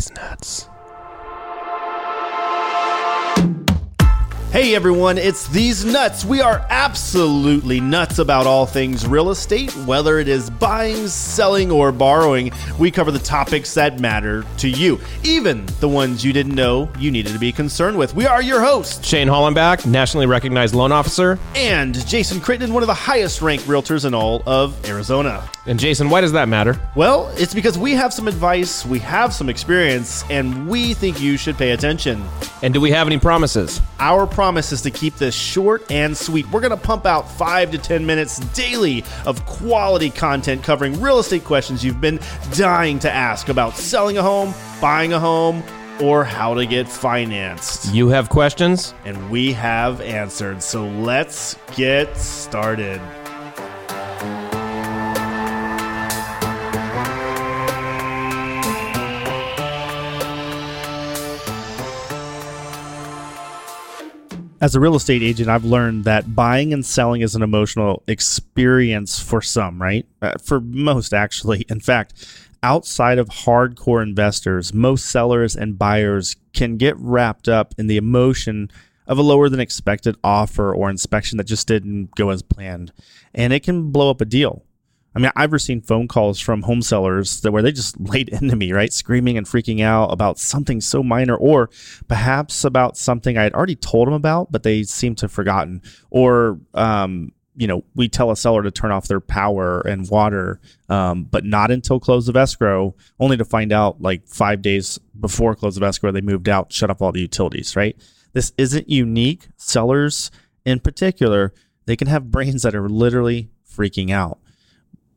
These nuts. Hey everyone, it's These Nuts. We are absolutely nuts about all things real estate, whether it is buying, selling, or borrowing. We cover the topics that matter to you, even the ones you didn't know you needed to be concerned with. We are your hosts, Shane Hollenbach, nationally recognized loan officer. and Jason Crittenden, one of the highest ranked realtors in all of Arizona. And Jason, why does that matter? Well, it's because we have some advice, we have some experience, and we think you should pay attention. And do we have any promises? Our promise is to keep this short and sweet. We're going to pump out five to 10 minutes daily of quality content covering real estate questions you've been dying to ask about selling a home, buying a home, or how to get financed. You have questions? And we have answered. So let's get started. As a real estate agent, I've learned that buying and selling is an emotional experience for some, right? Uh, for most, actually. In fact, outside of hardcore investors, most sellers and buyers can get wrapped up in the emotion of a lower than expected offer or inspection that just didn't go as planned. And it can blow up a deal. I mean, I've received phone calls from home sellers that where they just laid into me, right, screaming and freaking out about something so minor, or perhaps about something I had already told them about, but they seem to have forgotten. Or, um, you know, we tell a seller to turn off their power and water, um, but not until close of escrow, only to find out like five days before close of escrow they moved out, shut off all the utilities, right? This isn't unique. Sellers, in particular, they can have brains that are literally freaking out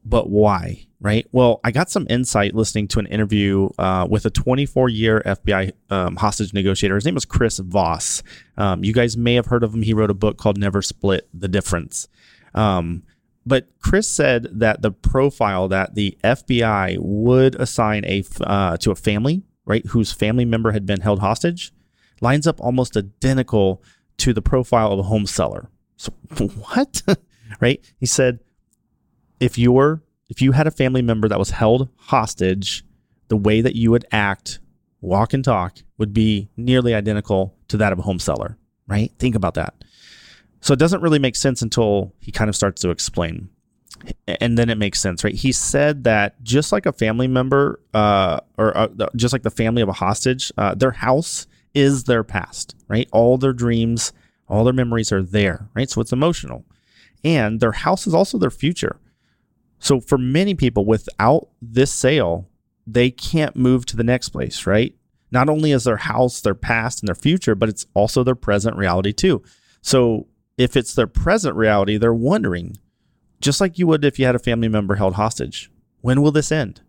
but why? Right. Well, I got some insight listening to an interview uh, with a 24 year FBI um, hostage negotiator. His name was Chris Voss. Um, you guys may have heard of him. He wrote a book called Never Split the Difference. Um, but Chris said that the profile that the FBI would assign a uh, to a family, right, whose family member had been held hostage, lines up almost identical to the profile of a home seller. So what? right? He said if you're if you had a family member that was held hostage, the way that you would act, walk and talk would be nearly identical to that of a home seller, right? Think about that. So it doesn't really make sense until he kind of starts to explain. And then it makes sense, right? He said that just like a family member, uh, or uh, just like the family of a hostage, uh, their house is their past, right? All their dreams, all their memories are there, right? So it's emotional. And their house is also their future. So for many people, without this sale, they can't move to the next place, right? Not only is their house their past and their future, but it's also their present reality too. So if it's their present reality, they're wondering, just like you would if you had a family member held hostage, when will this end?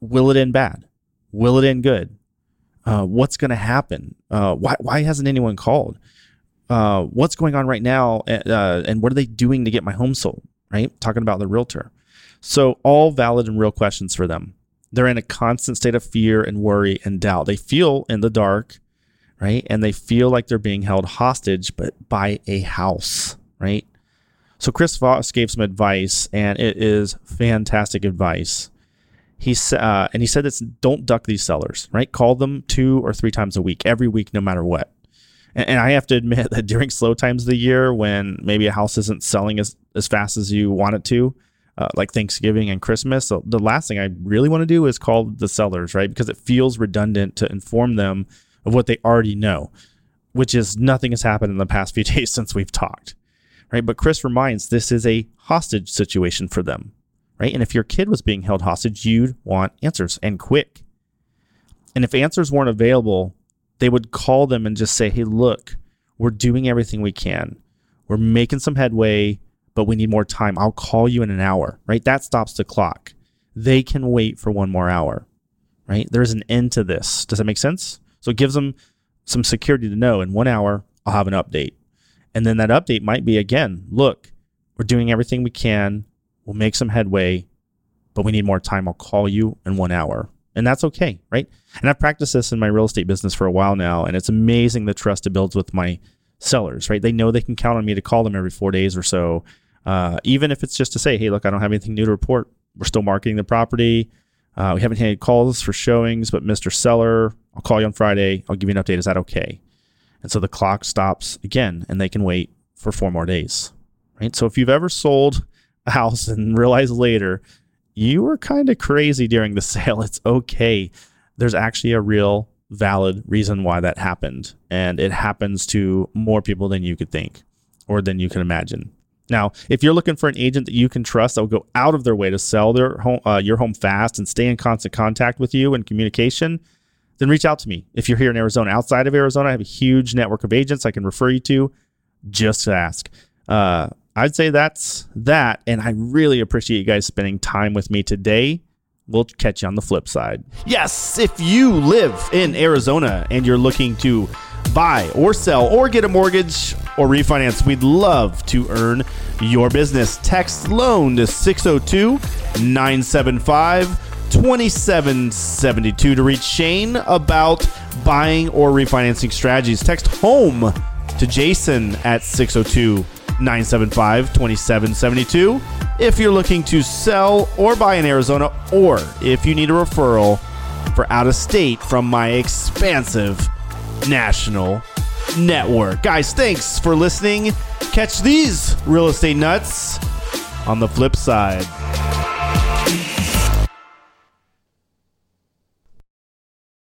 Will it end bad? Will it end good? Uh, what's going to happen? Uh, why, why hasn't anyone called? Uh, what's going on right now? Uh, and what are they doing to get my home sold? Right? Talking about the realtor. So, all valid and real questions for them. They're in a constant state of fear and worry and doubt. They feel in the dark, right? And they feel like they're being held hostage, but by a house, right? So, Chris Voss gave some advice, and it is fantastic advice. He uh, and he said this: don't duck these sellers, right? Call them two or three times a week, every week, no matter what. And, and I have to admit that during slow times of the year, when maybe a house isn't selling as, as fast as you want it to, uh, like Thanksgiving and Christmas. So the last thing I really want to do is call the sellers, right? Because it feels redundant to inform them of what they already know, which is nothing has happened in the past few days since we've talked, right? But Chris reminds this is a hostage situation for them, right? And if your kid was being held hostage, you'd want answers and quick. And if answers weren't available, they would call them and just say, hey, look, we're doing everything we can. We're making some headway but we need more time. I'll call you in an hour, right? That stops the clock. They can wait for one more hour, right? There's an end to this. Does that make sense? So it gives them some security to know in one hour, I'll have an update. And then that update might be again, look, we're doing everything we can. We'll make some headway, but we need more time. I'll call you in one hour. And that's okay, right? And I've practiced this in my real estate business for a while now. And it's amazing the trust it builds with my sellers, right? They know they can count on me to call them every four days or so uh, even if it's just to say, hey, look, I don't have anything new to report. We're still marketing the property. Uh, we haven't had calls for showings, but Mr. Seller, I'll call you on Friday. I'll give you an update. Is that okay? And so the clock stops again, and they can wait for four more days. Right. So if you've ever sold a house and realized later you were kind of crazy during the sale, it's okay. There's actually a real valid reason why that happened. And it happens to more people than you could think or than you can imagine. Now, if you're looking for an agent that you can trust that will go out of their way to sell their home, uh, your home fast and stay in constant contact with you and communication, then reach out to me. If you're here in Arizona, outside of Arizona, I have a huge network of agents I can refer you to. Just ask. Uh, I'd say that's that. And I really appreciate you guys spending time with me today. We'll catch you on the flip side. Yes, if you live in Arizona and you're looking to buy or sell or get a mortgage or refinance, we'd love to earn your business. Text loan to 602 975 2772 to reach Shane about buying or refinancing strategies. Text home to Jason at 602 975 2772 if you're looking to sell or buy in Arizona, or if you need a referral for out of state from my expansive national network. Guys, thanks for listening. Catch these real estate nuts on the flip side.